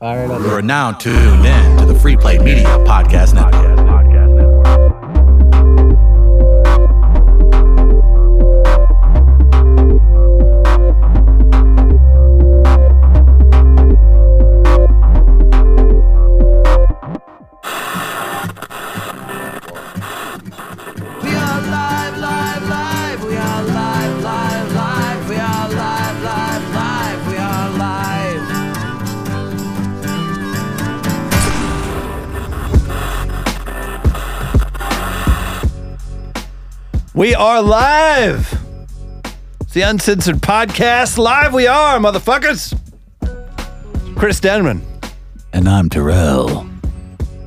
Up. You are now tuned in to the Free Play Media Podcast Network. Are live. It's the Uncensored Podcast. Live we are, motherfuckers. Chris Denman, And I'm Terrell.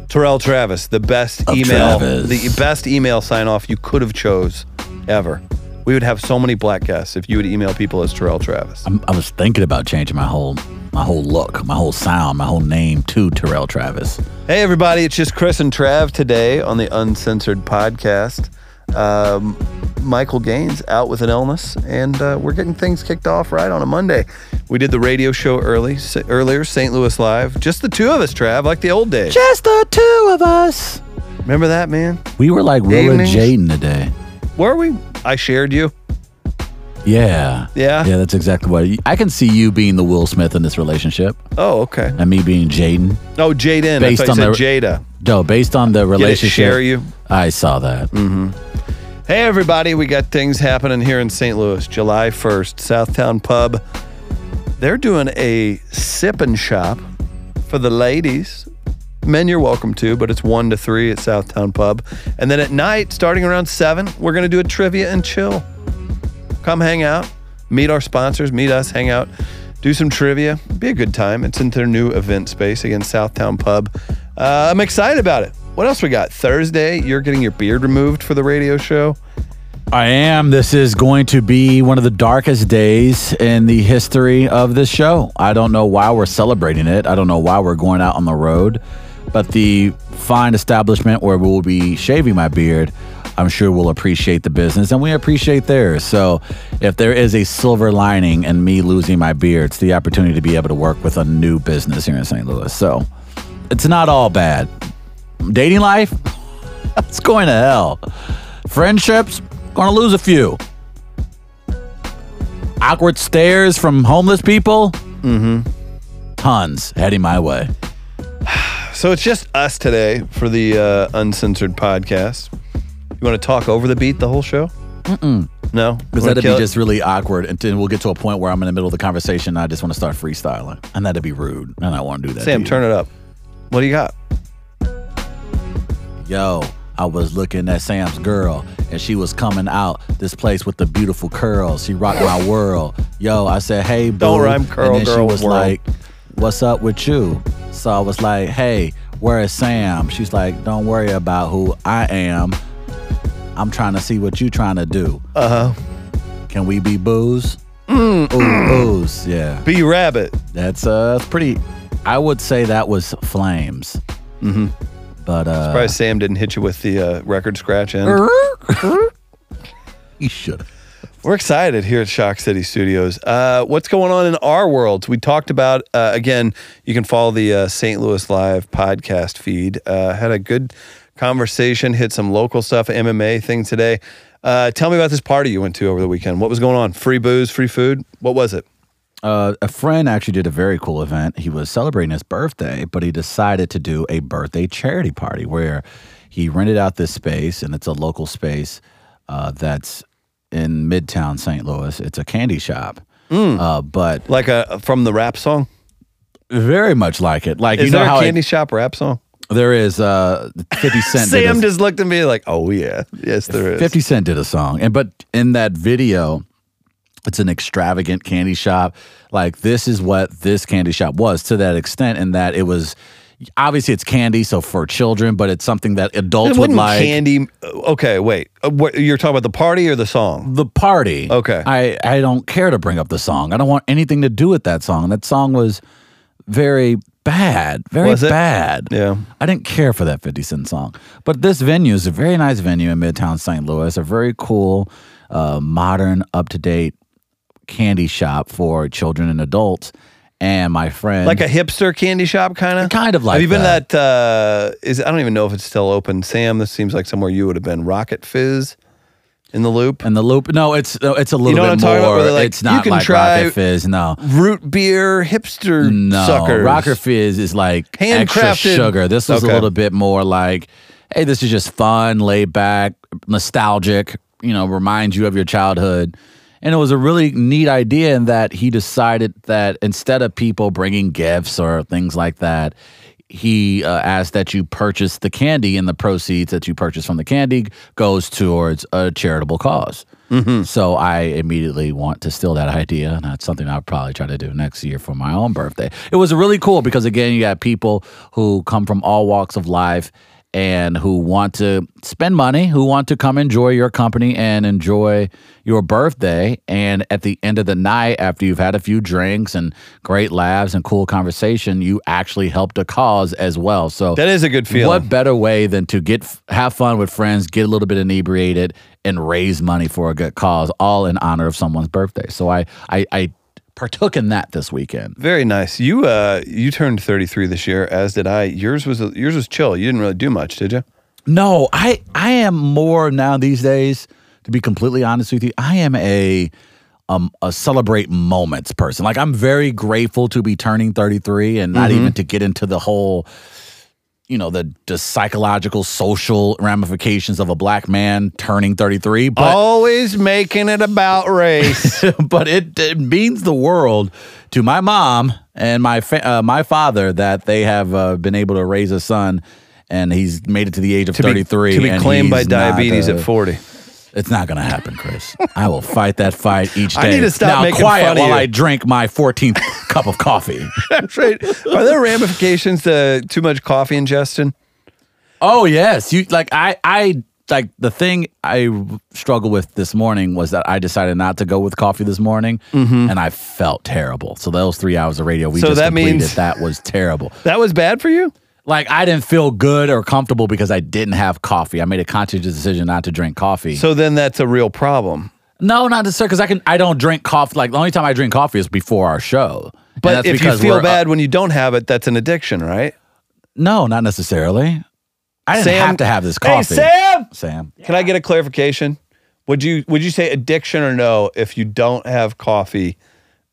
Terrell Travis, the best Of email, Travis. the best email sign off you could have chose ever. We would have so many black guests if you would email people as Terrell Travis. I'm, I was thinking about changing my whole my whole look, my whole sound, my whole name to Terrell Travis. Hey, everybody, it's just Chris and Trav today on the Uncensored Podcast. Um, Michael Gaines out with an illness, and uh, we're getting things kicked off right on a Monday. We did the radio show early s- earlier, St. Louis Live. Just the two of us, Trav, like the old days. Just the two of us. Remember that, man? We were like Will and Jaden today. Were we? I shared you. Yeah. Yeah? Yeah, that's exactly what I can see you being the Will Smith in this relationship Oh, okay. and me being Jaden. Oh, Jaden. Based I thought you on said Jada. No, based on the Get it? relationship. Share you. I saw that. Hey, everybody, we got things happening here in St. Louis. July 1st, Southtown Pub. They're doing a sipping shop for the ladies. Men, you're welcome to, but it's 1 to 3 at Southtown Pub. And then at night, starting around 7, we're going to do a trivia and chill. Come hang out, meet our sponsors, meet us, hang out, do some trivia. Be a good time. It's in their new event space, again, Southtown Pub. Uh, I'm excited about it. What else we got? Thursday, you're getting your beard removed for the radio show. I am. This is going to be one of the darkest days in the history of this show. I don't know why we're celebrating it. I don't know why we're going out on the road. But the fine establishment where we will be shaving my beard, I'm sure will appreciate the business and we appreciate theirs. So if there is a silver lining in me losing my beard, it's the opportunity to be able to work with a new business here in St. Louis. So it's not all bad. Dating life, it's going to hell. Friendships, gonna lose a few. Awkward stares from homeless people, mm-hmm. tons heading my way. So it's just us today for the uh, uncensored podcast. You want to talk over the beat the whole show? Mm-mm. No, Because that'd be it? just really awkward, and then we'll get to a point where I'm in the middle of the conversation and I just want to start freestyling, and that'd be rude, and I want to do that. Sam. Turn it up. What do you got? Yo, I was looking at Sam's girl, and she was coming out this place with the beautiful curls. She rocked my world. Yo, I said, hey, boo. Don't rhyme curl, and then girl, she was world. like, what's up with you? So I was like, hey, where is Sam? She's like, don't worry about who I am. I'm trying to see what you trying to do. Uh huh. Can we be booze? Ooh, booze. Yeah, Be Rabbit. that's uh, that's pretty. I would say that was flames. Mm-hmm. But uh, Probably Sam didn't hit you with the uh, record scratch end. you should. We're excited here at Shock City Studios. Uh, what's going on in our world? We talked about uh, again. You can follow the uh, St. Louis Live podcast feed. Uh, had a good conversation. Hit some local stuff, MMA thing today. Uh, tell me about this party you went to over the weekend. What was going on? Free booze, free food. What was it? Uh, a friend actually did a very cool event. He was celebrating his birthday, but he decided to do a birthday charity party where he rented out this space, and it's a local space uh, that's in Midtown St. Louis. It's a candy shop, uh, but Like a from the rap song? very much like it. Like Is you know there how a it- candy shop rap song? there is uh, Fifty Cent. Sam a- just looked at me like, "Oh yeah, yes there is." 50 Cent did a song. And but in that video, it's an extravagant candy shop. Like this is what this candy shop was to that extent in that it was obviously it's candy so for children, but it's something that adults would like. candy. Okay, wait. Uh, what, you're talking about the party or the song? the party. Okay. I, I don't care to bring up the song. I don't want anything to do with that song. That song was very bad. Very bad. Yeah. I didn't care for that 50 Cent song. But this venue is a very nice venue in Midtown St. Louis, a very cool, uh, modern, up to date candy shop for children and adults. and my friend Like a hipster candy shop, kind of. Kind of like Have you been that. that? Uh, is I don't even know if it's still open. Sam, this seems like somewhere you would have been. Rocket Fizz, in the Loop. and the loop. No, it's it's a little know what bit I'm talking about? more. Like, it's not you can like try- Rocket Fizz. No, Root beer hipster no. suckers. Rocket Fizz is like extra Handcrafted- sugar. This was Okay. a little bit more like, hey, this is just fun, laid back, nostalgic. You know, reminds you of your childhood. And it was a really neat idea in that he decided that instead of people bringing gifts or things like that, he uh, asked that you purchase the candy, and the proceeds that you purchase from the candy goes towards a charitable cause. So I immediately want to steal that idea, and that's something I'll probably try to do next year for my own birthday. It was really cool because again, you got people who come from all walks of life and who want to spend money, who want to come enjoy your company and enjoy your birthday. And at the end of the night, after you've had a few drinks and great laughs and cool conversation, you actually helped a cause as well. So That is a good feeling. what better way than to get have fun with friends, get a little bit inebriated, and raise money for a good cause, all in honor of someone's birthday. So I I, I partook in that this weekend. Very nice. You uh, you turned 33 this year, as did I. Yours was yours was chill. You didn't really do much, did you? No, I I am more now these days. To be completely honest with you, I am a um a celebrate moments person. Like I'm very grateful to be turning 33 and not even to get into the whole you know the the psychological social ramifications of a black man turning 33 but Always making it about race. but it, it means the world to my mom and my fa- uh, my father that they have uh, been able to raise a son and he's made it to the age of to be, 33 to be claimed by he's not, diabetes uh, at 40. It's not gonna happen chris i will fight that fight each day I need to stop now making quiet fun of while you. i drink my 14th cup of coffee That's right. Are there ramifications to too much coffee ingestion? Oh yes, you like I I like the thing I struggled with this morning was that I decided not to go with coffee this morning, and I felt terrible. So those three hours of radio we Mm-hmm. So just that completed, means- that was terrible. That was bad for you? Like I didn't feel good or comfortable because I didn't have coffee. I made a conscious decision not to drink coffee. So then that's a real problem. no, not necessarily because I can. I don't drink coffee. Like the only time I drink coffee is before our show. But if you feel we're, uh, bad when you don't have it, that's an addiction, right? no, not necessarily. I didn't Sam- have to have this coffee. Hey, coffee. Sam! Sam. Can I get a clarification? Would you would you say addiction or no if you don't have coffee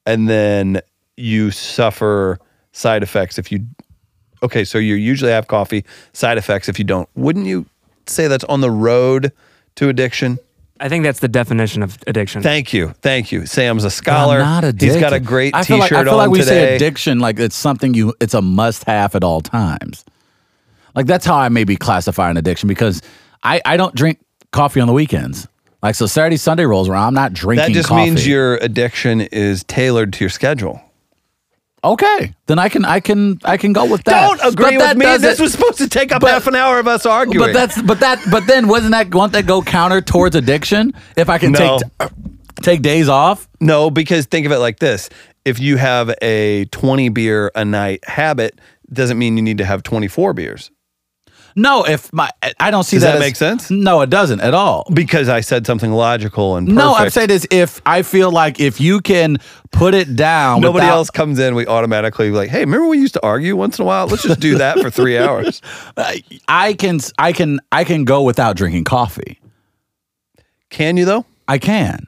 and then you suffer side effects if you Okay, so you usually have coffee, side effects if you don't. Wouldn't you say that's on the road to addiction? I think that's the definition of addiction. Thank you. Thank you. Sam's a scholar. I'm not addicted. He's got a great I feel t-shirt like, I feel on like we today. say addiction like it's something you it's a must have at all times. Like that's how I maybe classify an addiction because I I don't drink coffee on the weekends. Like so Saturday Sunday rolls around, I'm not drinking that just coffee. means your addiction is tailored to your schedule. Okay. Then I can I can I can go with that. Don't agree But with that me. This doesn't- was supposed to take up but- half an hour of us arguing. But that's but that but then wasn't that won't that go counter towards addiction? If I can No. take take days off? No, because think of it like this: if you have a twenty beer a night habit, doesn't mean you need to have twenty four beers. No, if my I don't see Does that as- make sense? No, it doesn't at all. Because I said something logical and No, I'm saying is if I feel like if you can put it down, Nobody without- else comes in, we automatically like, hey, remember we used to argue once in a while? Let's just do that for three hours. I can, I can, I can go without drinking coffee. Can you though? I can.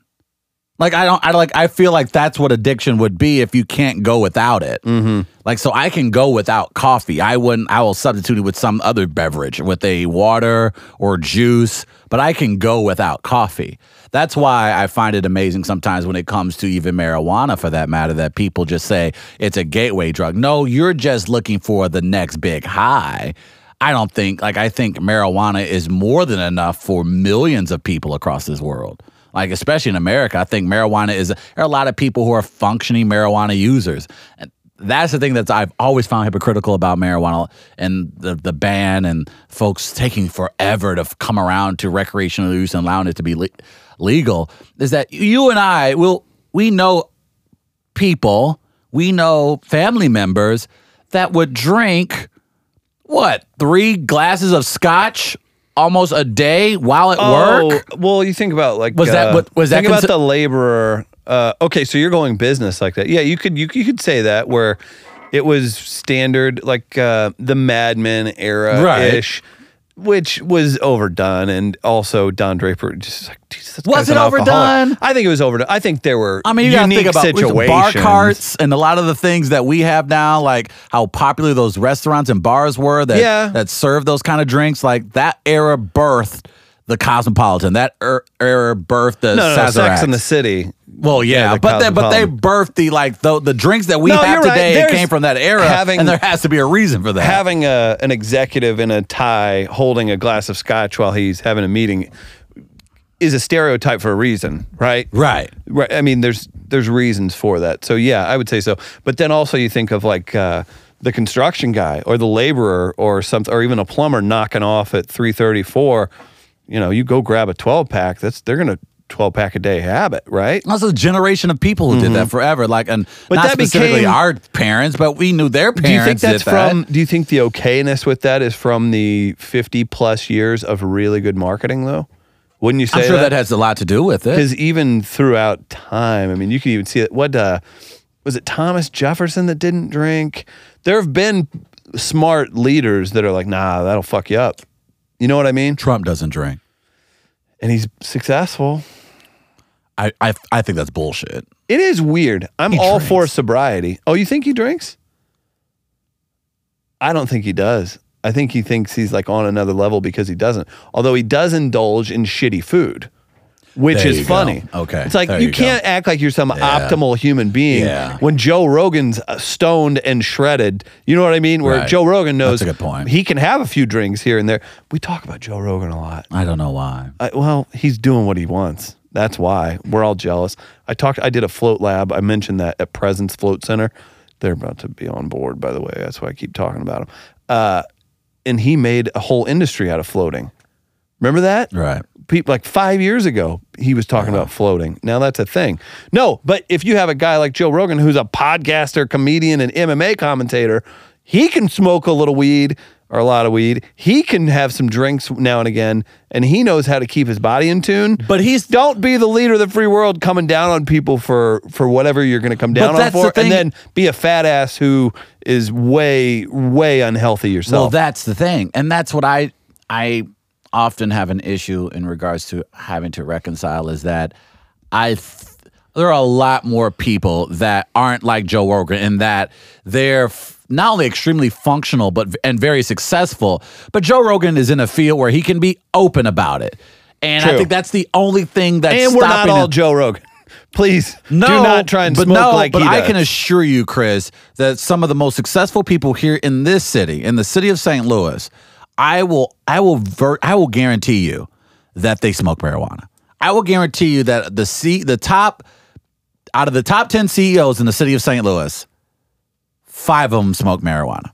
Like I don't, I like. I feel like that's what addiction would be if you can't go without it. Mm-hmm. Like so, I can go without coffee. I wouldn't. I will substitute it with some other beverage, with a water or juice. But I can go without coffee. That's why I find it amazing sometimes when it comes to even marijuana, for that matter, that people just say it's a gateway drug. No, you're just looking for the next big high. I don't think like I think marijuana is more than enough for millions of people across this world. Like especially in America, I think marijuana is there are a lot of people who are functioning marijuana users. And that's the thing that I've always found hypocritical about marijuana and the the ban and folks taking forever to come around to recreational use and allowing it to be le- legal is that you and I will we know people, we know family members that would drink what three glasses of scotch almost a day while at work. Oh, well, you think about like Was that uh, what- was that think about the laborer Uh, okay, so you're going business like that. Yeah, you could you, you could say that where it was standard like uh, the Mad Men era ish. Which was overdone, and also Don Draper just like Jesus, this Was it overdone? I think it was overdone. I think there were. I mean, you got to unique think about situations. bar carts and a lot of the things that we have now, like how popular those restaurants and bars were that Yeah. that serve those kind of drinks. Like that era birthed the Cosmopolitan. That er, era birthed the No, no, no, Sex in the City. Well, yeah, the but they, but they birthed the like the, the drinks that we No, have right. today. It came from that era, having- and there has to be a reason for that. having a an executive in a tie holding a glass of scotch while he's having a meeting is a stereotype for a reason, right? right. Right. I mean, there's there's reasons for that. So yeah, I would say so. But then also you think of like uh, the construction guy or the laborer or something, or even a plumber knocking off at three thirty four. You know, you go grab a twelve pack. That's they're gonna twelve pack a day habit, right? That's a generation of people who did that forever. Like, and Mm-hmm. But not that specifically became- our parents, but we knew their parents. Do you think that's that. from? Do you think the okayness with that is from the fifty plus years of really good marketing, though? Wouldn't you say I'm sure that? has a lot to do with it. Because even throughout time, I mean, you can even see it. What uh, was it? Thomas Jefferson that didn't drink. There have been smart leaders that are like, nah, that'll fuck you up. You know what I mean? Trump doesn't drink. And he's successful. I, I I think that's bullshit. It is weird. I'm He all drinks. for sobriety. Oh, you think he drinks? I don't think he does. I think he thinks he's like on another level because he doesn't. Although he does indulge in shitty food, which There is you go. funny. Okay, It's like there you, you can't act like you're some Yeah. optimal human being Yeah. when Joe Rogan's uh, stoned and shredded. You know what I mean? Where Right. Joe Rogan knows That's a good point. he can have a few drinks here and there. We talk about Joe Rogan a lot. I don't know why. I, well, he's doing what he wants. That's why we're all jealous. I talked. I did a float lab. I mentioned that at Presence Float Center. They're about to be on board, by the way. That's why I keep talking about them. Uh, and he made a whole industry out of floating. Remember that? Right. People like five years ago, he was talking about uh-huh. floating. Now that's a thing. No, but if you have a guy like Joe Rogan, who's a podcaster, comedian, and MMA commentator, he can smoke a little weed or a lot of weed. He can have some drinks now and again, and he knows how to keep his body in tune. But he's- don't be the leader of the free world, coming down on people for for whatever you're going to come down on that's the for, and then be a fat ass who is way way unhealthy yourself. Well, that's the thing, and that's what I I often have an issue in regards to having to reconcile is that I th- there are a lot more people that aren't like Joe Rogan in that they're f- not only extremely functional but and very successful, but Joe Rogan is in a field where he can be open about it. And I think that's the only thing that's and we're not all him- Joe Rogan. Please no, do not try and but smoke no, like but he I can assure you, Chris, that some of the most successful people here in this city, in the city of St. Louis, I will, I will, ver- I will guarantee you that they smoke marijuana. I will guarantee you that the C, the top, out of the top ten CEOs in the city of St. Louis, five of them smoke marijuana.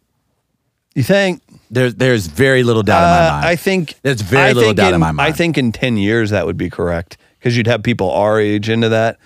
you think? There's, there's very little doubt in my Uh, mind. I think There's very I little doubt in in my mind. I think in ten years that would be correct because you'd have people our age into that.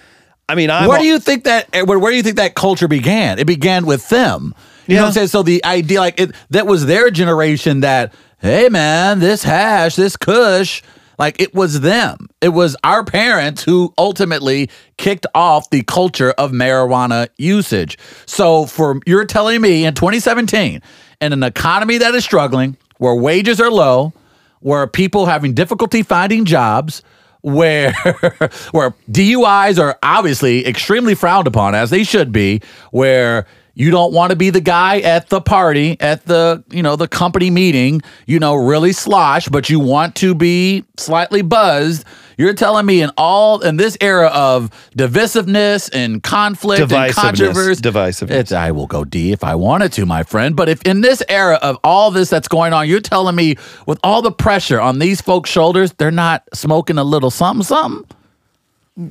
I mean, I'm where do you think that eh, where, where do you think that culture began? It began with them. You know what I'm saying? So the idea like it that was their generation that, hey man, this hash, this kush, like it was them. It was our parents who ultimately kicked off the culture of marijuana usage. So for you're telling me in 2017, in an economy that is struggling, where wages are low, where people having difficulty finding jobs, where where DUIs are obviously extremely frowned upon as they should be, where you don't want to be the guy at the party, at the, you know, the company meeting, you know, really slosh, but you want to be slightly buzzed. You're telling me in all in this era of divisiveness and conflict and controversy. Divisiveness. It's I will go D if I wanted to, my friend. But if in this era of all this that's going on, you're telling me with all the pressure on these folks' shoulders, they're not smoking a little something, something?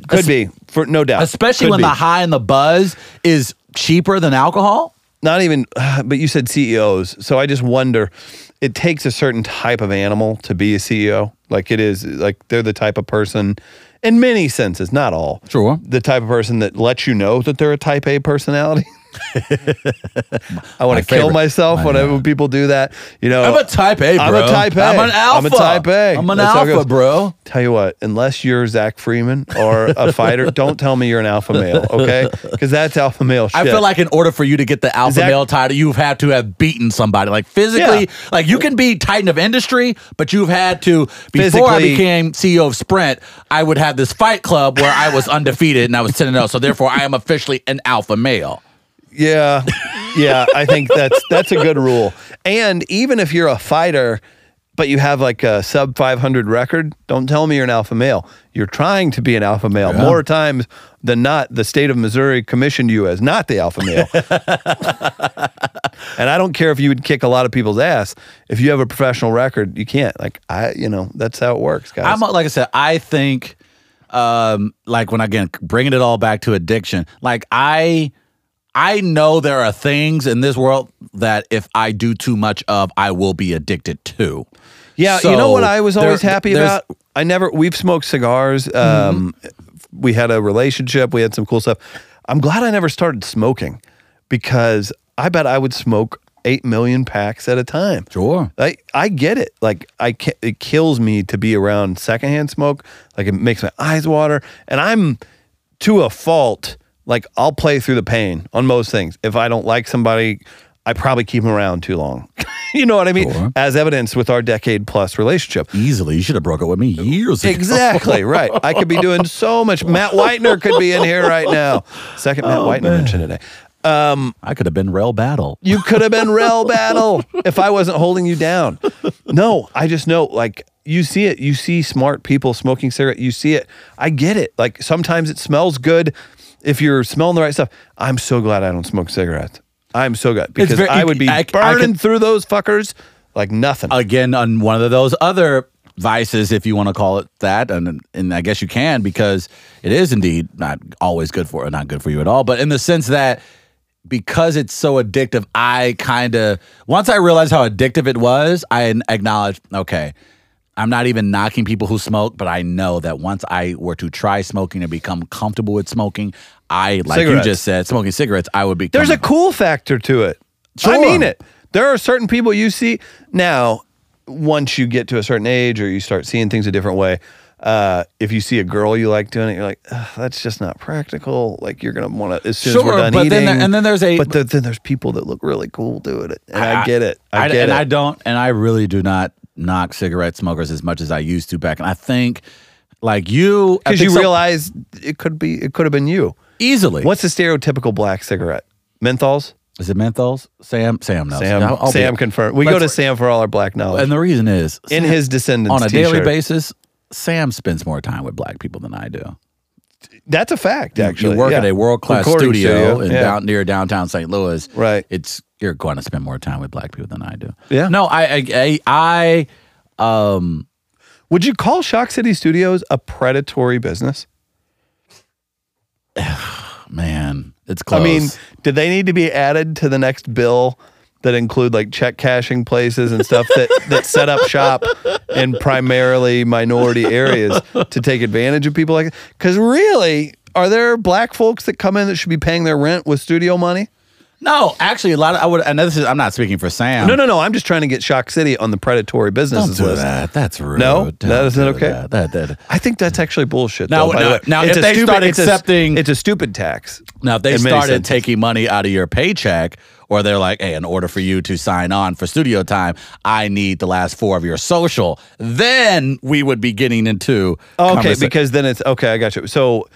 could be for no doubt, Especially Could when be. the high and the buzz is cheaper than alcohol? not even. But you said CEOs, so I just wonder. It takes a certain type of animal to be a CEO. Like it is, like they're the type of person, in many senses, not all. Sure. The type of person that lets you know that they're a Type A personality. I want My to kill favorite. myself I whenever know. people do that. You know, I'm a type A, bro. I'm a type A. I'm an alpha. I'm a type A. I'm an That's how it alpha, goes. bro. Tell you what, unless you're Zach Freeman or a fighter, don't tell me you're an alpha male, okay? Because that's alpha male shit. I feel like in order for you to get the alpha Zach- male title, you've had to have beaten somebody. Like physically, Yeah. like you can be Titan of industry, but you've had to. Before I Physically- became CEO of Sprint, I would have this fight club where I was undefeated and I was 10 0. So therefore, I am officially an alpha male. Yeah. Yeah, I think that's that's a good rule. And even if you're a fighter but you have like a sub 500 record, don't tell me you're an alpha male. You're trying to be an alpha male. Yeah. More times than not, the state of Missouri commissioned you as not the alpha male. and I don't care if you would kick a lot of people's ass. If you have a professional record, you can't. Like I, you know, that's how it works, guys. I'm like I said, I think, um, like when again bringing it all back to addiction, like I, I know there are things in this world that if I do too much of, I will be addicted to. Yeah, you know what I was there- always happy about? I never we've smoked cigars. Mm-hmm. Um we had a relationship, we had some cool stuff. I'm glad I never started smoking because I bet I would smoke 8 million packs at a time. Sure. I I get it. Like I can it kills me to be around secondhand smoke. Like it makes my eyes water and I'm to a fault like I'll play through the pain on most things. If I don't like somebody, I probably keep them around too long. you know what I mean? Sure. As evidence with our decade plus relationship. Easily, you should have broke up with me years ago. Exactly right. I could be doing so much. Matt Whitener could be in here right now. Second Matt oh, Whitener mention today. Um, I could have been rail battle. You could have been rail Battle if I wasn't holding you down. No, I just know like you see it. You see smart people smoking cigarette. You see it. I get it. Like sometimes it smells good if you're smelling the right stuff. I'm so glad I don't smoke cigarettes. I'm so glad because very- I would be I- I burning could- through those fuckers like nothing. Again, on one of those other vices, if you want to call it that, and and I guess you can because it is indeed not always good for, not good for you at all. But in the sense that because it's so addictive, I kind of once I realized how addictive it was, I acknowledged, okay, I'm not even knocking people who smoke, but I know that once I were to try smoking and become comfortable with smoking, I like Cigarettes. you just said, smoking cigarettes, I would be. There's a cool factor to it. I mean it. There are certain people you see now. Once you get to a certain age, or you start seeing things a different way, uh, if you see a girl you like doing it, you're like, that's just not practical. Like you're gonna want to as soon as we're Sure, done but eating. then there- and then there's a- but the, then there's people that look really cool doing it, and I, get it. I, get and it. I don't, and I really do not knock cigarette smokers as much as I used to back. And I think, like you, because you so- realize it could be it could have been you. easily. What's the stereotypical black cigarette? Menthols. is it? Menthols? Sam, Sam knows. Sam. I'll- I'll Sam confirmed. We go to Sam for all our black knowledge. And the reason is in Sam- his descendants on a daily basis, Sam spends more time with black people than I do. That's a fact. Actually, you work yeah. at a world class studio, in yeah. down near downtown St. Louis. Right. It's you're going to spend more time with black people than I do. Yeah. No, I, I, I, I um, Would you call Shock City Studios a predatory business? man, it's close. I mean, did they need to be added to the next bill that include like check cashing places and stuff that that set up shop in primarily minority areas to take advantage of people like Because really, are there black folks that come in that should be paying their rent with studio money? No, actually, a lot of I would, and this is I'm not speaking for Sam. No, no, no. I'm just trying to get Shock City on the predatory Don't businesses do list. that. That's rude. No? Don't That isn't do okay? That, that, that- I think that's actually bullshit. Now- though, by now- the way. now, if they stupid- start it's a- accepting- it's a stupid tax. Now, if they started taking money out of your paycheck, or they're like, hey, in order for you to sign on for studio time, I need the last four of your social, then we would be getting into. Okay, because then it's okay. I got you. So,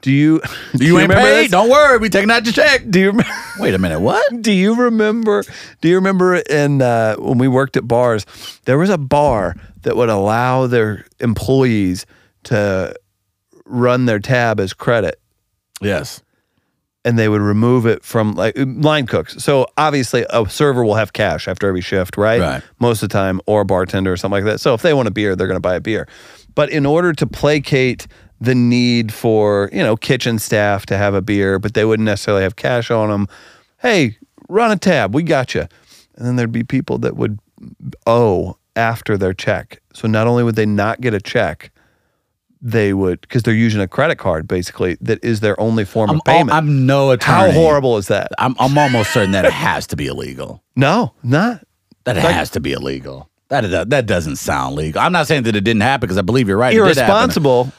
do you? Do you, ain't remember paid. this? Don't worry, we taking out your check. Do you? rem- Wait a minute, what? Do you remember? Do you remember in uh, when we worked at bars? There was a bar that would allow their employees to run their tab as credit. Yes. and they would remove it from like line cooks. So obviously a server will have cash after every shift, right? Right. Most of the time, or a bartender or something like that. So if they want a beer, they're going to buy a beer. But in order to placate the need for you know kitchen staff to have a beer, but they wouldn't necessarily have cash on them. Hey, run a tab. We got you. And then there'd be people that would owe after their check. So not only would they not get a check, they would because they're using a credit card basically that is their only form I'm, of payment. I'm no attorney. How horrible is that? I'm, I'm almost certain that it has to be illegal. No, not. That Like- has to be illegal. That that doesn't sound legal. I'm not saying that it didn't happen because I believe you're right. it. Irresponsible.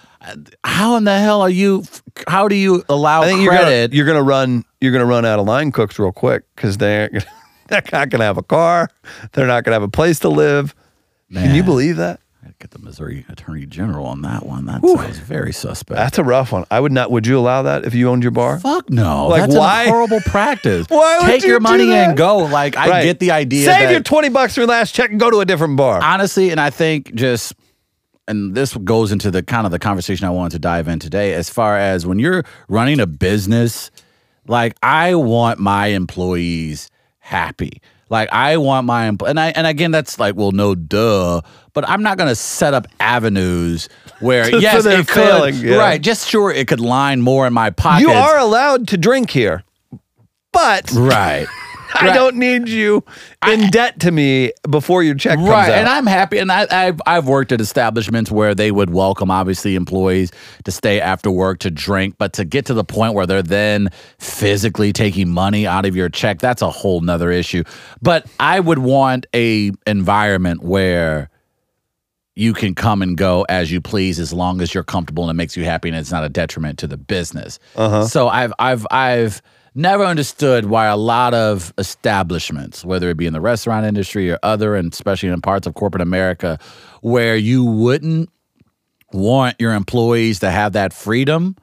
How in the hell are you? How do you allow I think you're gonna, credit? you're gonna run you're gonna run out of line cooks real quick because they're they're not gonna have a car. They're not gonna have a place to live. Can you believe that? I get the Missouri Attorney General on that one. That sounds very suspect. That's a rough one. I would not. Would you allow that if you owned your bar? Fuck no. Like, That's why? a horrible practice. Why would Take you your do money that? and go. Like I Right. get the idea. Save that, your twenty bucks from your last check and go to a different bar. honestly, and I think just and this goes into the kind of the conversation I wanted to dive in today as far as when you're running a business, like I want my employees happy. Like I want my empl- and I and again that's like well no duh, but I'm not gonna set up avenues where For yes it could failing, yeah. right just sure it could line more in my pocket. you are allowed to drink here, but right. I don't need you in debt to me before your check comes right out. and i'm happy and I, I've, I've worked at establishments where they would welcome obviously employees to stay after work to drink but to get to the point where they're then physically taking money out of your check that's a whole nother issue but i would want a environment where you can come and go as you please as long as you're comfortable and it makes you happy and it's not a detriment to the business. Uh-huh. So I've I've I've never understood why a lot of establishments, whether it be in the restaurant industry or other, and especially in parts of corporate America, where you wouldn't want your employees to have that freedom.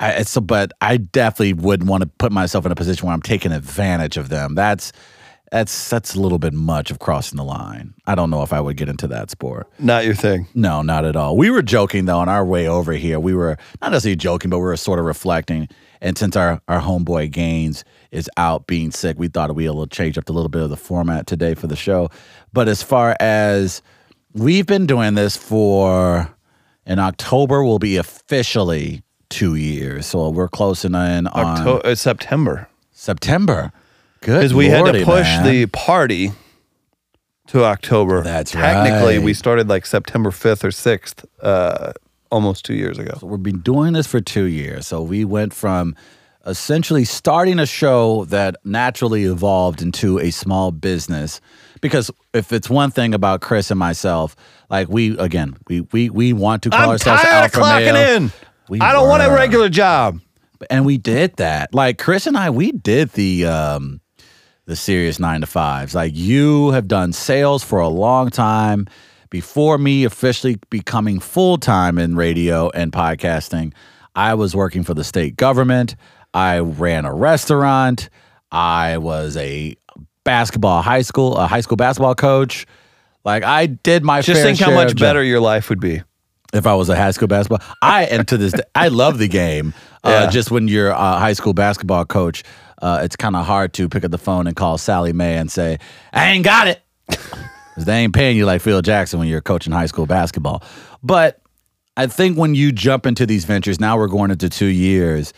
I, it's but I definitely wouldn't want to put myself in a position where I'm taking advantage of them. That's that's that's a little bit much of crossing the line. I don't know if I would get into that sport. Not your thing. No, not at all. We were joking though on our way over here. We were not necessarily joking, but we were sort of reflecting. And since our our homeboy Gaines is out being sick, we thought we'd a little change up a little bit of the format today for the show. But as far as we've been doing this for in October will be officially two years. So we're closing in on Octo- uh, September. September. Good. Because we had to push man. the party to October. That's Technically, right. we started like September 5th or 6th, uh, almost two years ago. we've been doing this for two years. So we went from essentially starting a show that naturally evolved into a small business. Because if it's one thing about Chris and myself, like we again, we we we want to call I'm ourselves tired of alpha clocking male. in. We I don't want a regular job. and we did that. Like Chris and I, we did the um the serious nine to fives. Like you have done sales for a long time. Before me officially becoming full time in radio and podcasting, I was working for the state government. I ran a restaurant. I was a basketball high school, a high school basketball coach. Like I did my Just think how much better your life would be. if I was a high school basketball. I and to this day, I love the game. Uh, Yeah. Just when you're a high school basketball coach, uh, it's kind of hard to pick up the phone and call Sallie Mae and say, "I ain't got it," they ain't paying you like Phil Jackson when you're coaching high school basketball. But I think when you jump into these ventures, now we're going into two years.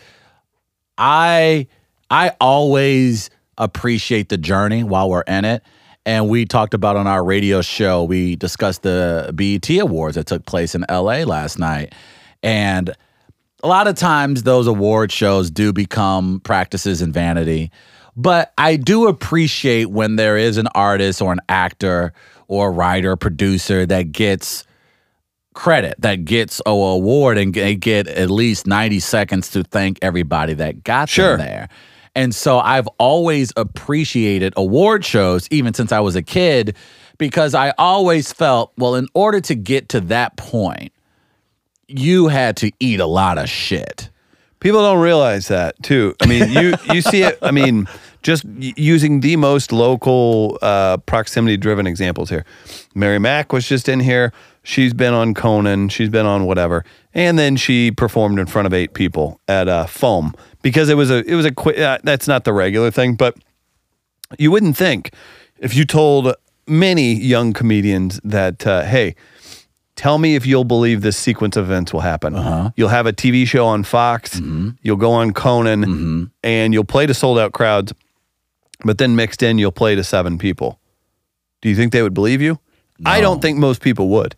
I I always appreciate the journey while we're in it. And we talked about on our radio show, we discussed the BET Awards that took place in LA last night. And a lot of times those award shows do become practices and vanity. But I do appreciate when there is an artist or an actor or a writer, producer that gets credit, that gets a award, and they get at least 90 seconds to thank everybody that got Sure. them there. And so I've always appreciated award shows, even since I was a kid, because I always felt, well, in order to get to that point, you had to eat a lot of shit. People don't realize that too. I mean, you you see it. I mean, just using the most local uh, proximity driven examples here. Mary Mack was just in here. She's been on Conan. She's been on whatever, and then she performed in front of eight people at uh, Foam because it was a it was a qui- uh, that's not the regular thing, but you wouldn't think if you told many young comedians that uh, hey tell me if you'll believe this sequence of events will happen. Uh-huh. You'll have a tv show on fox. Mm-hmm. You'll go on conan. Mm-hmm. And you'll play to sold out crowds but then mixed in you'll play to seven people. Do you think they would believe you? I don't think most people would.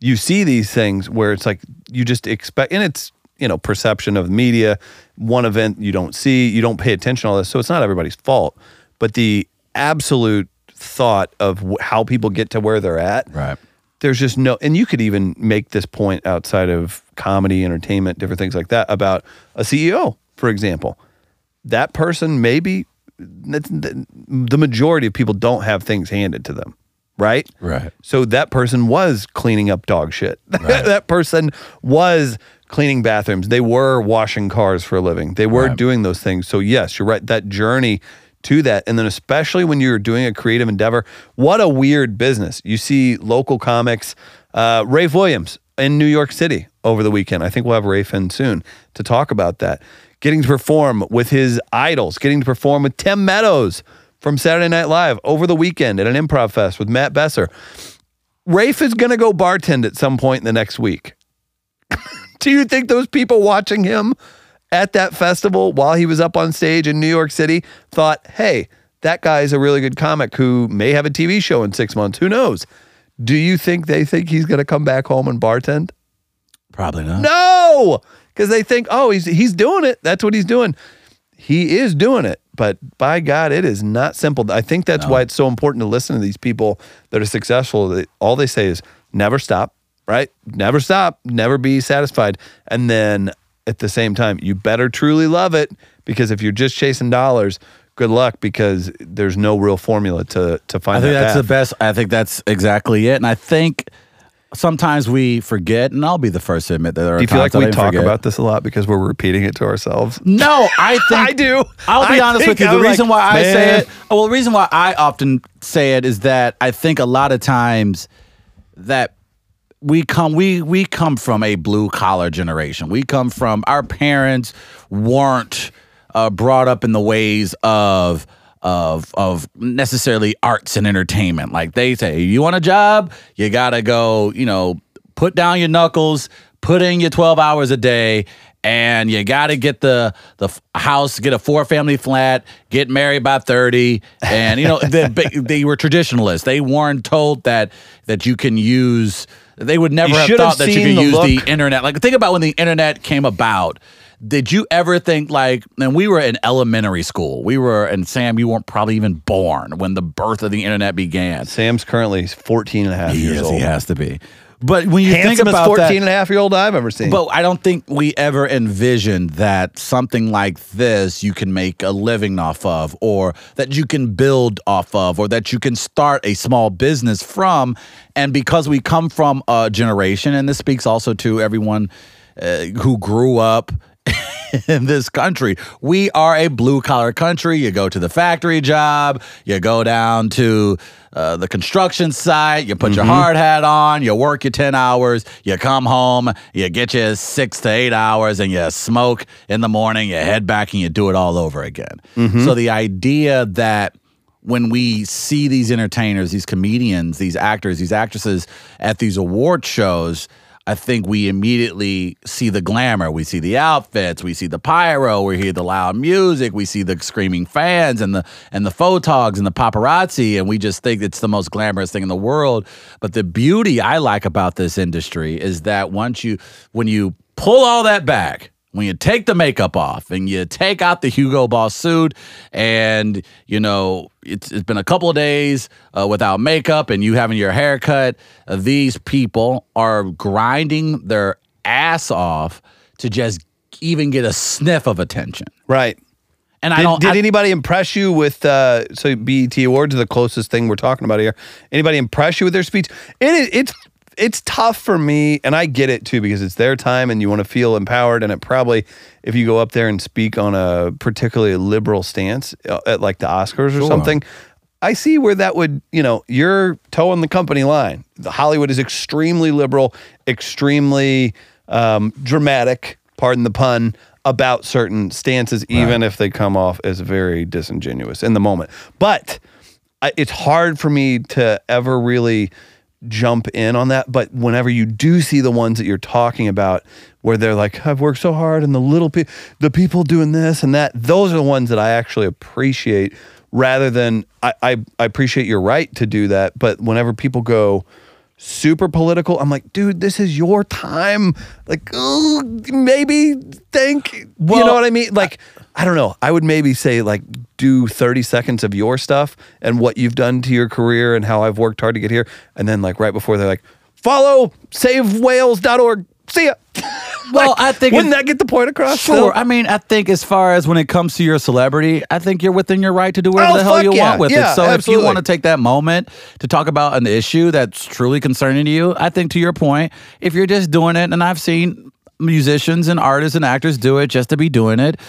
You see these things where it's like you just expect, and it's you know perception of media. One event you don't see, you don't pay attention to all this, so it's not everybody's fault. But the absolute thought of how people get to where they're at, Right. There's just no and you could even make this point outside of comedy entertainment different things like that about a ceo for example. That person maybe the majority of people don't have things handed to them right? Right. so that person was cleaning up dog shit. That person was cleaning bathrooms. They were washing cars for a living. They were Right. doing those things. So yes you're right. That journey to that. And then especially when you're doing a creative endeavor what a weird business. You see local comics uh, rafe williams in new york city over the weekend. I think we'll have rafe in soon to talk about that. Getting to perform with his idols getting to perform with tim meadows from saturday night live over the weekend at an improv fest with matt besser. Rafe is going to go bartend at some point in the next week. Do you think those people watching him at that festival while he was up on stage in New York City thought, hey, that guy's a really good comic who may have a TV show in six months? Who knows? Do you think they think he's going to come back home and bartend? Probably not. No, because they think, oh, he's he's doing it. That's what he's doing. He is doing it, but by God, it is not simple. I think that's why it's so important to listen to these people that are successful. That all they say is never stop, right? Never stop, never be satisfied, and then at the same time, you better truly love it because if you're just chasing dollars, good luck because there's no real formula to to find. I think that that's path. the best. I think that's exactly it. And I think sometimes we forget, and I'll be the first to admit that there are Do you feel like we talk forget. about this a lot because we're repeating it to ourselves? No, I think I do. I'll be I honest with you. The reason like, why I say it, well, the reason why I often say it is that I think a lot of times that we come we we come from a blue collar generation. We come from our parents weren't uh, brought up in the ways of of of necessarily arts and entertainment. Like they say, you want a job, you gotta go. You know, put down your knuckles, put in your twelve hours a day. And you got to get the the house, get a four family flat, get married by thirty, and you know they, they were traditionalists. They weren't told that that you can use. They would never You have should have thought that you could the use look. the internet. Like think about when the internet came about. Did you ever think like and we were in elementary school. We were and Sam, you weren't probably even born when the birth of the internet began. Sam's currently 14 and a half He years is, old. he has to be. But when you think about 14 that, and a half year old I've ever seen. but I don't think we ever envisioned that something like this you can make a living off of, or that you can build off of, or that you can start a small business from. And because we come from a generation, and this speaks also to everyone uh, who grew up in this country. We are a blue collar country. You go to the factory job, you go down to uh, the construction site, you put your hard hat on, you work your 10 hours, you come home, you get your six to eight hours, and you smoke in the morning, you head back and you do it all over again. So the idea that when we see these entertainers, these comedians, these actors, these actresses at these award shows, I think we immediately see the glamour. We see the outfits, we see the pyro, we hear the loud music, we see the screaming fans and the and the photogs and the paparazzi, and we just think it's the most glamorous thing in the world. But the beauty I like about this industry is that once you when you pull all that back, when you take the makeup off and you take out the Hugo Boss suit, and you know it's, it's been a couple of days uh, without makeup, and you having your hair cut, uh, these people are grinding their ass off to just even get a sniff of attention. right. And I Did, don't. did I- anybody impress you with uh so BET Awards are the closest thing we're talking about here? Anybody impress you with their speech? It is it's it's tough for me and I get it too because it's their time and you want to feel empowered and it probably if you go up there and speak on a particularly liberal stance uh, at like the Oscars or Sure. something I see where that would, you know, you're toeing the company line. The Hollywood is extremely liberal, extremely um, dramatic, pardon the pun, about certain stances, even if they come off as very disingenuous in the moment. But I, it's hard for me to ever really jump in on that. But whenever you do see the ones that you're talking about, where they're like, "I've worked so hard," and the little pe- the people doing this and that, those are the ones that I actually appreciate. Rather than I, I, I appreciate your right to do that, but whenever people go super political. I'm like, dude, this is your time. Like, maybe think. you know what I mean? Like, I don't know. I would maybe say like do 30 seconds of your stuff and what you've done to your career and how I've worked hard to get here. And then like right before they're like, follow savewhales.org. See ya. Well, I think wouldn't that get the point across? Sure. I mean, I think as far as when it comes to your celebrity, I think you're within your right to do whatever Oh, the hell you yeah. want with Yeah, it. So if you want to take that moment to talk about an issue that's truly concerning to you, I think to your point, if you're just doing it, and I've seen musicians and artists and actors do it just to be doing it.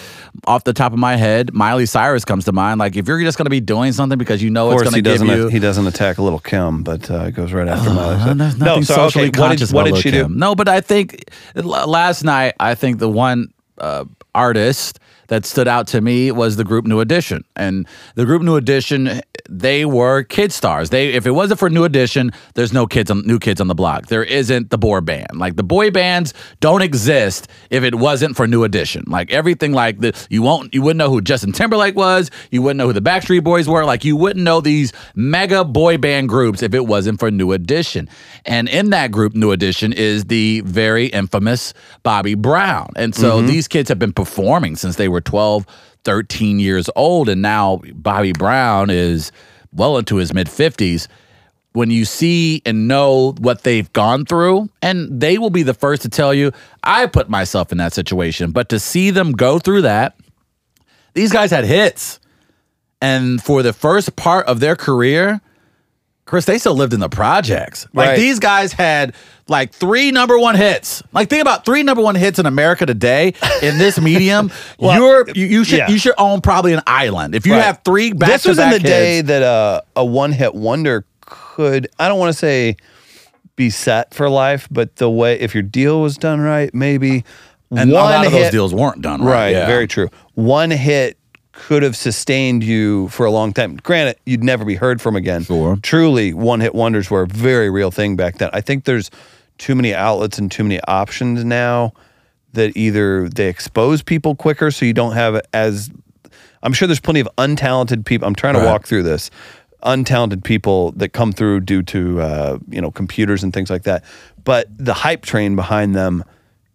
Off the top of my head, Miley Cyrus comes to mind. Like if you're just going to be doing something because you know Of it's going to give you he doesn't attack a little Kim, but uh, it goes right after Miley. uh, there's no, so, socially okay, what conscious did, what did she Lil' do? Kim. No, but I think last night, I think the one uh, artist that stood out to me was the group New Edition, and the group New Edition, they were kid stars. They, if it wasn't for New Edition, there's no kids on new kids on the block. There isn't the boy band. Like the boy bands don't exist if it wasn't for New Edition. Like everything, like the you won't, you wouldn't know who Justin Timberlake was. You wouldn't know who the Backstreet Boys were. Like you wouldn't know these mega boy band groups if it wasn't for New Edition. And in that group, New Edition is the very infamous Bobby Brown. And so mm-hmm. these kids have been performing since they were 12, 13 years old. And now Bobby Brown is well into his mid 50s. When you see and know what they've gone through, and they will be the first to tell you, I put myself in that situation. But to see them go through that, these guys had hits. And for the first part of their career, Chris, they still lived in the projects. Like Right. these guys had like three number one hits. Like think about three number one hits in America today in this medium. Well, you're you, you should yeah. you should own probably an island. If you Right. have three back this was in the hits, day that uh, a one-hit wonder could. I don't want to say be set for life, but the way if your deal was done right, maybe and a one lot of hit, those deals weren't done right. Right, yeah. very true. One hit could have sustained you for a long time. Granted, you'd never be heard from again. Sure. Truly, one hit wonders were a very real thing back then. I think there's too many outlets and too many options now that either they expose people quicker so you don't have as I'm sure there's plenty of untalented people. I'm trying to Right. walk through this. Untalented people that come through due to uh, you know computers and things like that. But the hype train behind them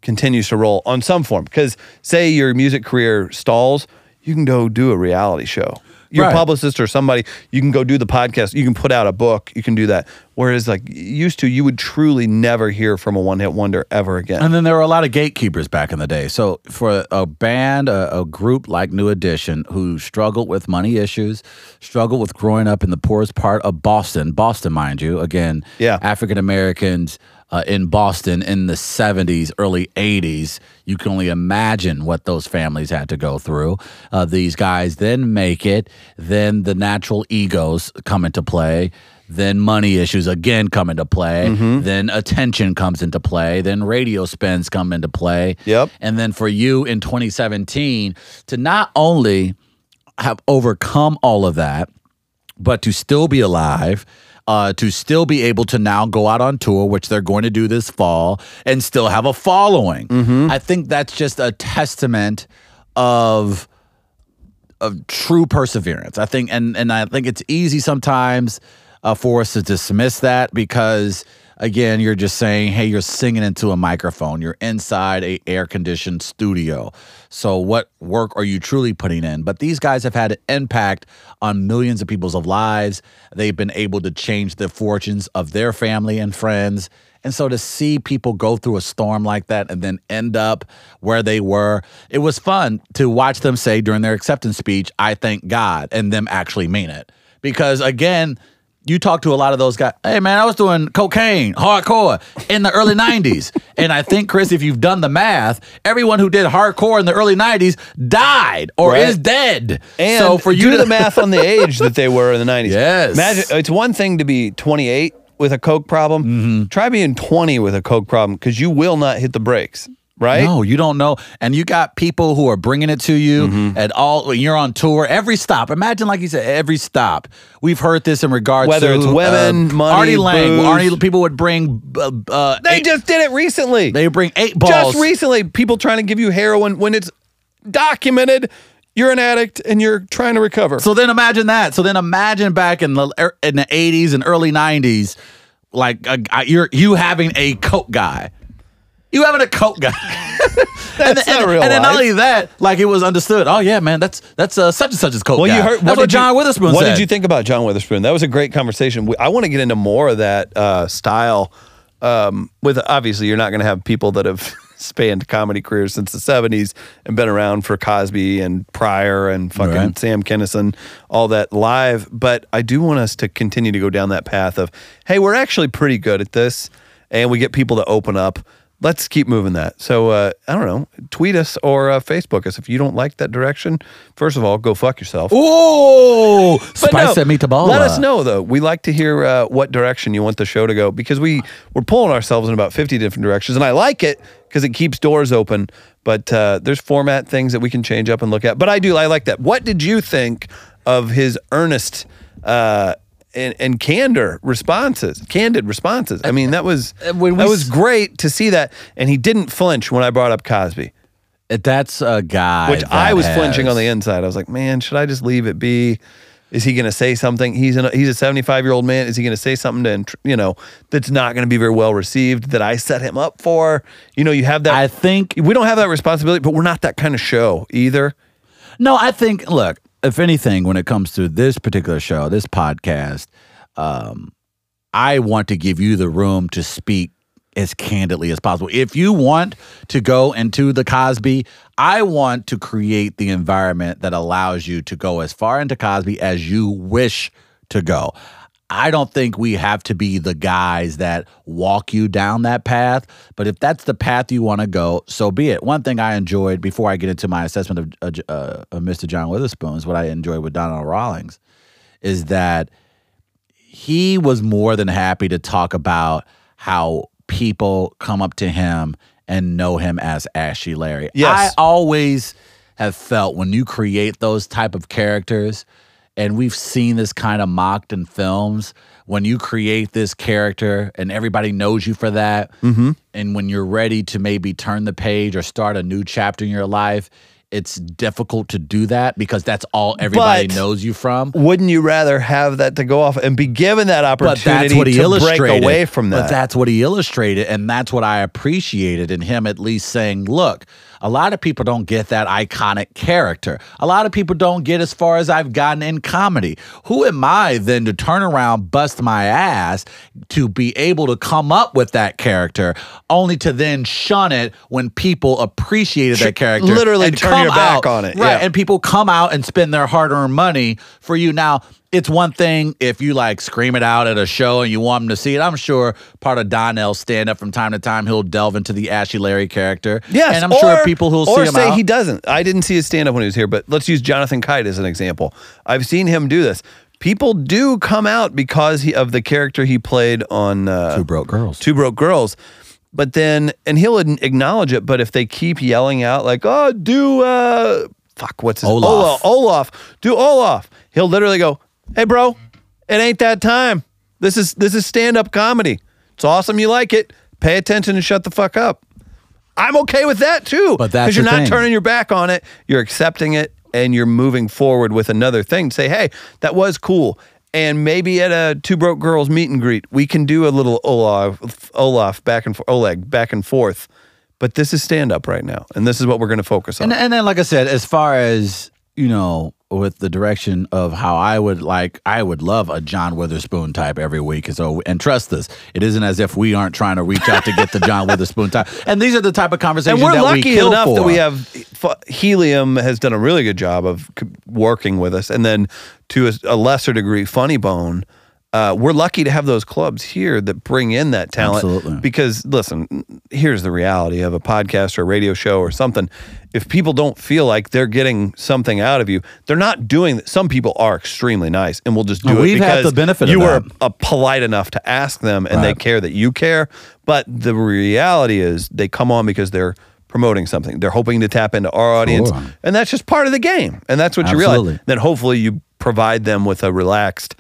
continues to roll on some form. Because say your music career stalls, you can go do a reality show. Your Right. publicist or somebody, you can go do the podcast. You can put out a book. You can do that. Whereas like used to, you would truly never hear from a one hit wonder ever again. And then there were a lot of gatekeepers back in the day. So for a band, a, a group like New Edition, who struggled with money issues, struggled with growing up in the poorest part of Boston, Boston, mind you, again, Yeah. African Americans uh, in Boston in the 70s, early 80s, you can only imagine what those families had to go through. Uh, these guys then make it, then the natural egos come into play. Then money issues again come into play. Then attention comes into play. Then radio spins come into play. Yep. And then for you in 2017 to not only have overcome all of that, but to still be alive, uh, to still be able to now go out on tour, which they're going to do this fall, and still have a following. I think that's just a testament of of true perseverance. I think, and and I think it's easy sometimes uh, for us to dismiss that because again, you're just saying, hey, you're singing into a microphone. You're inside a air conditioned studio. So what work are you truly putting in? But these guys have had an impact on millions of people's lives. They've been able to change the fortunes of their family and friends. And so to see people go through a storm like that and then end up where they were, it was fun to watch them say during their acceptance speech, I thank God, and them actually mean it. Because again, you talk to a lot of those guys, hey man, I was doing cocaine, hardcore in the early 90s. And I think, Chris, if you've done the math, everyone who did hardcore in the early 90s died or Right. is dead. And so for you do to the math on the age that they were in the 90s. Yes. Imagine it's one thing to be 28 with a coke problem. Mm-hmm. Try being 20 with a coke problem because you will not hit the brakes, right? No, you don't know. And you got people who are bringing it to you Mm-hmm. at all. When you're on tour, every stop. Imagine, like you said, every stop. We've heard this in regards Whether to whether it's women, uh, money, Artie Lange. booze. Artie, people would bring. Uh, uh, They eight- just did it recently. they bring eight balls. just recently, people trying to give you heroin when it's documented you're an addict and you're trying to recover. So then imagine that. So then imagine back in the er, in the 80s and early 90s like a, you're you having a coke guy. You having a coat guy. and, That's then, not and, real and then not only that, like it was understood. Oh yeah, man, that's that's uh, such and such's coat Well, guy. you heard that's what, did you- John Witherspoon What said. did you think about John Witherspoon? That was a great conversation. We- I want to get into more of that uh, style. Um, with obviously, you're not going to have people that have spanned comedy careers since the '70s and been around for Cosby and Pryor and fucking Right. Sam Kinison, all that live. But I do want us to continue to go down that path of, hey, we're actually pretty good at this, and we get people to open up. Let's keep moving that. So uh, I don't know, tweet us or uh, Facebook us if you don't like that direction. First of all, go fuck yourself. Ooh, spice no, that meatball. Let us know though. We like to hear uh, what direction you want the show to go because we we're pulling ourselves in about fifty different directions, and I like it because it keeps doors open. But uh, there's format things that we can change up and look at. But I do I like that. What did you think of his earnest uh, and, and candor responses? Candid responses. I mean, that was Uh, when that was great to see that, and he didn't flinch when I brought up Cosby. That's a guy. Which I was flinching on the inside. I was like, man, should I just leave it be? Is he going to say something? He's an, he's a 75 year old man. Is he going to say something to you know that's not going to be very well received that I set him up for? You know, you have that. I think we don't have that responsibility, but we're not that kind of show either. No, I think look, if anything, when it comes to this particular show, this podcast, um, I want to give you the room to speak as candidly as possible. If you want to go into the Cosby, I want to create the environment that allows you to go as far into Cosby as you wish to go. I don't think we have to be the guys that walk you down that path, but if that's the path you want to go, so be it. One thing I enjoyed before I get into my assessment of, uh, uh, of Mr. John Witherspoon is what I enjoyed with Donnell Rawlings is that he was more than happy to talk about how people come up to him and know him as Ashy Larry. Yes. I always have felt when you create those type of characters, and we've seen this kind of mocked in films, when you create this character and everybody knows you for that, mm-hmm. and when you're ready to maybe turn the page or start a new chapter in your life, it's difficult to do that because that's all everybody But- knows you from. Wouldn't you rather have that to go off and be given that But opportunity that's what he illustrated. break away from that? But that's what he illustrated, and that's what I appreciated in him at least saying, "Look, a lot of people don't get that iconic character. A lot of people don't get as far as I've gotten in comedy. Who am I then to turn around, bust my ass to be able to come up with that character, only to then shun it when people appreciated that character, literally and turn your back out- on it, right? yeah. And people come out and spend their hard-earned money for you now it's one thing if you like scream it out at a show and you want them to see it. I'm sure part of Donnell's stand up from time to time, he'll delve into the Ashy Larry character. Yes, And I'm or- sure people who'll or see him say out. he doesn't. I didn't see his stand up when he was here, but let's use Jonathan Kite as an example. I've seen him do this. People do come out because he, of the character he played on uh, Two Broke Girls. Two Broke Girls. But then, and he'll acknowledge it. But if they keep yelling out like, "Oh, do uh, fuck, what's his Olaf. Olaf, Olaf, do Olaf," he'll literally go, "Hey, bro, it ain't that time. This is this is stand up comedy. It's awesome. You like it. Pay attention and shut the fuck up." I'm okay with that too. But that's because you're not thing. turning your back on it. You're accepting it and you're moving forward with another thing. Say, hey, that was cool. And maybe at a two broke girls meet and greet, we can do a little Olaf, Olaf back and forth, Oleg back and forth. But this is stand up right now, and this is what we're going to focus on. And, and then, like I said, as far as, you know, with the direction of how I would like, I would love a John Witherspoon type every week. And So, and trust us, it isn't as if we aren't trying to reach out to get the John Witherspoon type. And these are the type of and conversations we're that we lucky kill enough that for. we have Helium has done a really good job of working with us, and then to a, a lesser degree, Funny Bone. Uh, we're lucky to have those clubs here that bring in that talent. Absolutely. Because listen, here's the reality of a podcast or a radio show or something. If people don't feel like they're getting something out of you, they're not doing that. Some people are extremely nice and will just do And it we've had because the benefit you were that. uh, polite enough to ask them and they care that you care. But the reality is they come on because they're promoting something. They're hoping to tap into our audience. Sure. And that's just part of the game. And that's what you realize. Absolutely. Then hopefully you provide them with a relaxed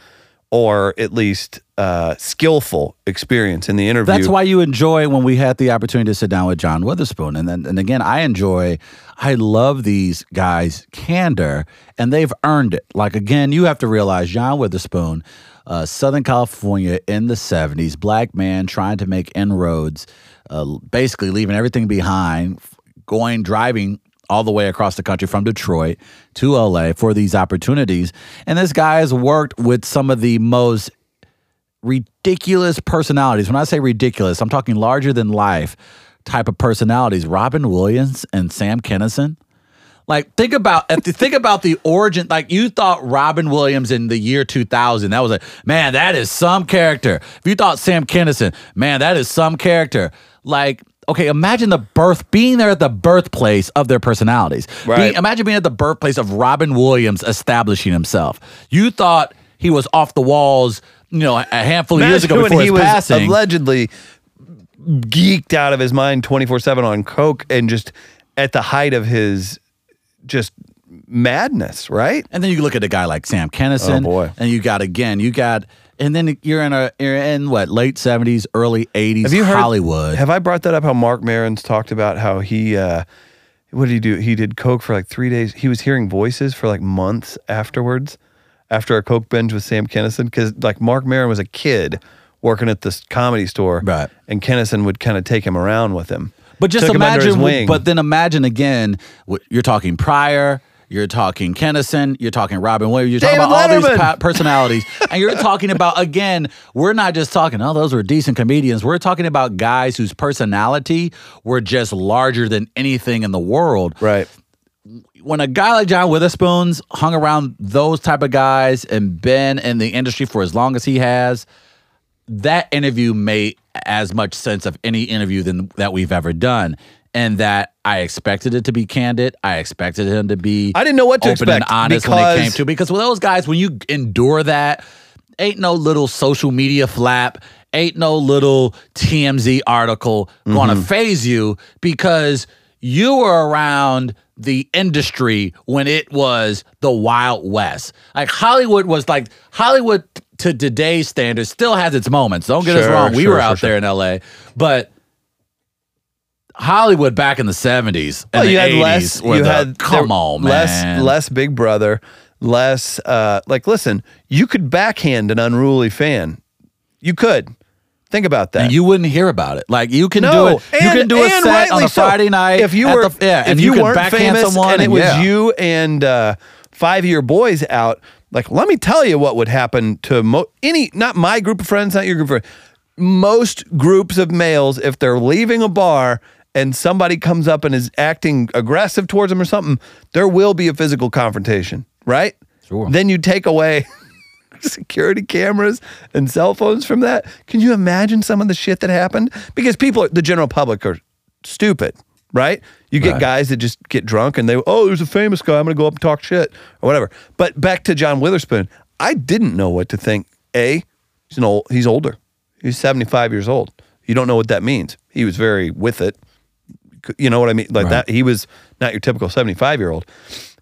or at least uh, skillful experience in the interview. That's why you enjoy when we had the opportunity to sit down with John Witherspoon. And then, and again, I enjoy, I love these guys' candor, and they've earned it. Like, again, you have to realize John Witherspoon, uh, Southern California in the 70s. Black man trying to make inroads, uh, basically leaving everything behind, going, driving all the way across the country from Detroit to LA for these opportunities. And this guy has worked with some of the most ridiculous personalities. When I say ridiculous, I'm talking larger than life type of personalities. Robin Williams and Sam Kinison. Like think about if you think about the origin. Like you thought Robin Williams in the year 2000, that was a man. That is some character. If you thought Sam Kinison, man, that is some character. Like okay, imagine the birth being there at the birthplace of their personalities. Right. Being- imagine being at the birthplace of Robin Williams establishing himself. You thought he was off the walls. You know, a handful of years ago before he his was passing. allegedly geeked out of his mind 24-7 on coke and just at the height of his just madness right And then you look at a guy like Sam Kinison. Oh, boy. And you got again, you got, and then you're in a, you're in what late seventies, early eighties, have you heard Hollywood. have i brought that up how mark Maron's talked about how he uh what did he do he did coke for like three days he was hearing voices for like months afterwards after a coke binge with sam kinison because like mark Maron was a kid working at this comedy store Right. and kinison would kind of take him around with him but just Took him under his imagine, but then imagine again, you're talking Pryor. You're talking Kinison, you're talking Robin Williams, you're talking David about all these pa- personalities, and you're talking about again. We're not just talking, oh, those were decent comedians. We're talking about guys whose personality were just larger than anything in the world. right when a guy like John Witherspoon's hung around those type of guys and been in the industry for as long as he has, that interview made as much sense of any interview than that we've ever done. And that I expected it to be candid. I expected him to be I didn't know what to open and expect honest when it came to because with those guys, when you endure that, ain't no little social media flap, ain't no little TMZ article going Mm-hmm. to phase you because you were around the industry when it was the Wild West. Like Hollywood was like Hollywood to today's standards still has its moments. Don't get us wrong. We sure, were sure, out there in LA, but Hollywood back in the 70s and Well, the you had 80s less. You the- had come on, less, man. less Big Brother, less. Uh, like, listen, you could backhand an unruly fan. You could think about that. And you wouldn't hear about it. Like you can no, do it. You can do a and set on a so. Friday night. If you were, the, yeah, if and you, can weren't backhand famous someone, and it was yeah. you and uh, five of your boys out, like let me tell you what would happen to mo- any, not my group of friends, not your group of friends, most groups of males if they're leaving a bar and somebody comes up and is acting aggressive towards them or something, there will be a physical confrontation, right? Sure. Then you take away security cameras and cell phones from that. Can you imagine some of the shit that happened? Because people, the general public, are stupid, right? You get Right. guys that just get drunk and they, oh, there's a famous guy. I'm going to go up and talk shit or whatever. But back to John Witherspoon, I didn't know what to think. A, he's an old, he's older. He's 75 years old. You don't know what that means. He was very with it. You know what I mean? Like Right. that. He was not your typical 75 year old.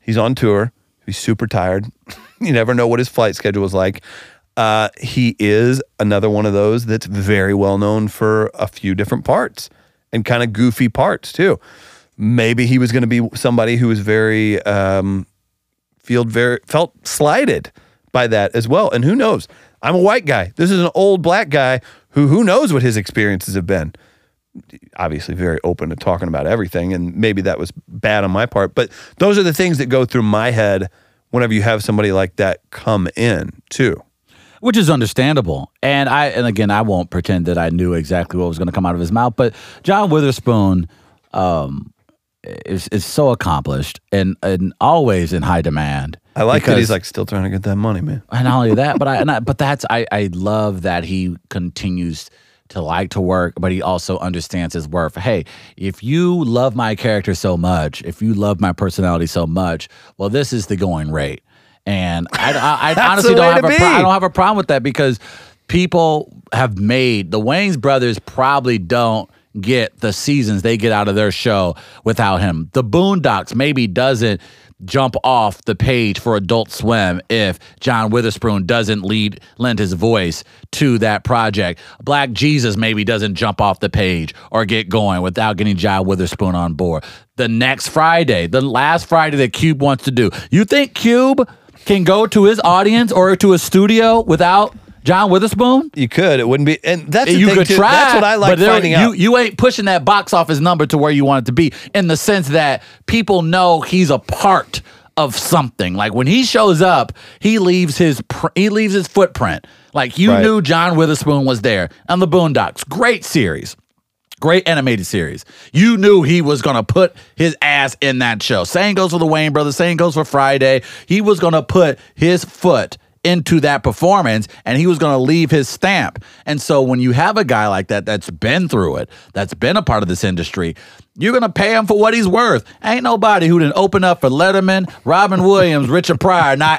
He's on tour. He's super tired. you never know what his flight schedule was like. Uh, he is another one of those that's very well known for a few different parts and kind of goofy parts too. Maybe he was going to be somebody who was very um, feel very felt slighted by that as well. And who knows? I'm a white guy. This is an old black guy who who knows what his experiences have been. Obviously, very open to talking about everything, and maybe that was bad on my part. But those are the things that go through my head whenever you have somebody like that come in too. which is understandable. And I and again, I won't pretend that I knew exactly what was going to come out of his mouth. But John Witherspoon um, is is so accomplished and and always in high demand. I like that he's like still trying to get that money, man. and not only that, but I, and I but that's I I love that he continues to like to work, but he also understands his worth. Hey, if you love my character so much, if you love my personality so much, well, this is the going rate. And I, I, I honestly don't have a pro- I don't have a problem with that because people have made the Wayans brothers probably don't get the seasons they get out of their show without him. The Boondocks maybe doesn't jump off the page for Adult Swim if John Witherspoon doesn't lead lend his voice to that project. Black Jesus maybe doesn't jump off the page or get going without getting John Witherspoon on board. The next Friday, the last Friday that Cube wants to do. You think Cube can go to his audience or to a studio without John Witherspoon? You could. It wouldn't be. And that's you thing could too. try. That's what I like but there- finding you, out. You ain't pushing that box office number to where you want it to be in the sense that people know he's a part of something. Like when he shows up, he leaves his pr- he leaves his footprint. Like you Right. knew John Witherspoon was there on the Boondocks. Great series. Great animated series. You knew he was going to put his ass in that show. Same goes for the Wayans brothers. Same goes for Friday. He was going to put his foot into that performance and he was going to leave his stamp. And so when you have a guy like that that's been through it, that's been a part of this industry, you're going to pay him for what he's worth. Ain't nobody who didn't open up for Letterman, Robin Williams, Richard Pryor not